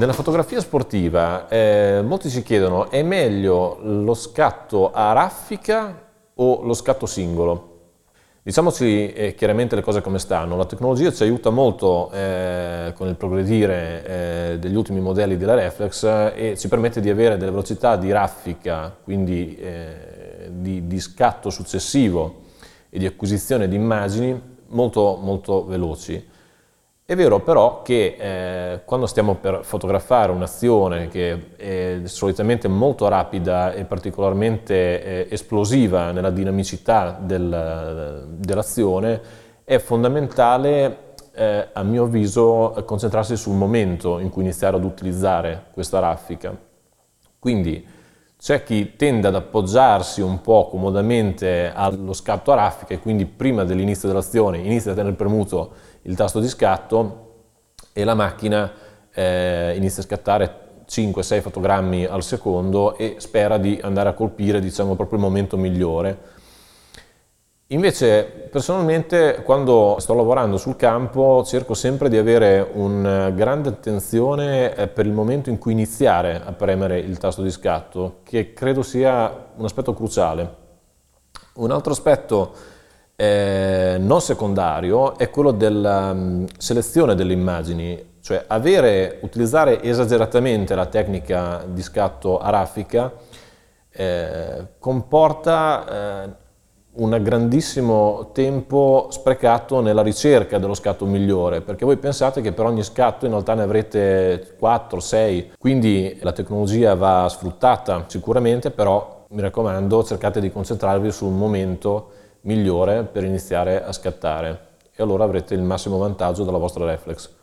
Nella fotografia sportiva eh, molti si chiedono è meglio lo scatto a raffica o lo scatto singolo? Diciamoci eh, chiaramente le cose come stanno, la tecnologia ci aiuta molto eh, con il progredire eh, degli ultimi modelli della reflex e ci permette di avere delle velocità di raffica, quindi eh, di, di, scatto successivo e di acquisizione di immagini molto, molto veloci. È vero però che eh, quando stiamo per fotografare un'azione che è solitamente molto rapida e particolarmente eh, esplosiva nella dinamicità del, dell'azione, è fondamentale, eh, a mio avviso, concentrarsi sul momento in cui iniziare ad utilizzare questa raffica. Quindi c'è chi tende ad appoggiarsi un po' comodamente allo scatto a raffica e quindi prima dell'inizio dell'azione inizia a tenere premuto il tasto di scatto e la macchina eh, inizia a scattare 5-6 fotogrammi al secondo e spera di andare a colpire diciamo, proprio il momento migliore. Invece personalmente quando sto lavorando sul campo cerco sempre di avere una grande attenzione eh, per il momento in cui iniziare a premere il tasto di scatto, che credo sia un aspetto cruciale. Un altro aspetto eh, non secondario è quello della um, selezione delle immagini, cioè avere, utilizzare esageratamente la tecnica di scatto a raffica eh, comporta eh, un grandissimo tempo sprecato nella ricerca dello scatto migliore, perché voi pensate che per ogni scatto in realtà ne avrete 4, 6, quindi la tecnologia va sfruttata sicuramente, però mi raccomando cercate di concentrarvi sul momento migliore per iniziare a scattare e allora avrete il massimo vantaggio dalla vostra reflex.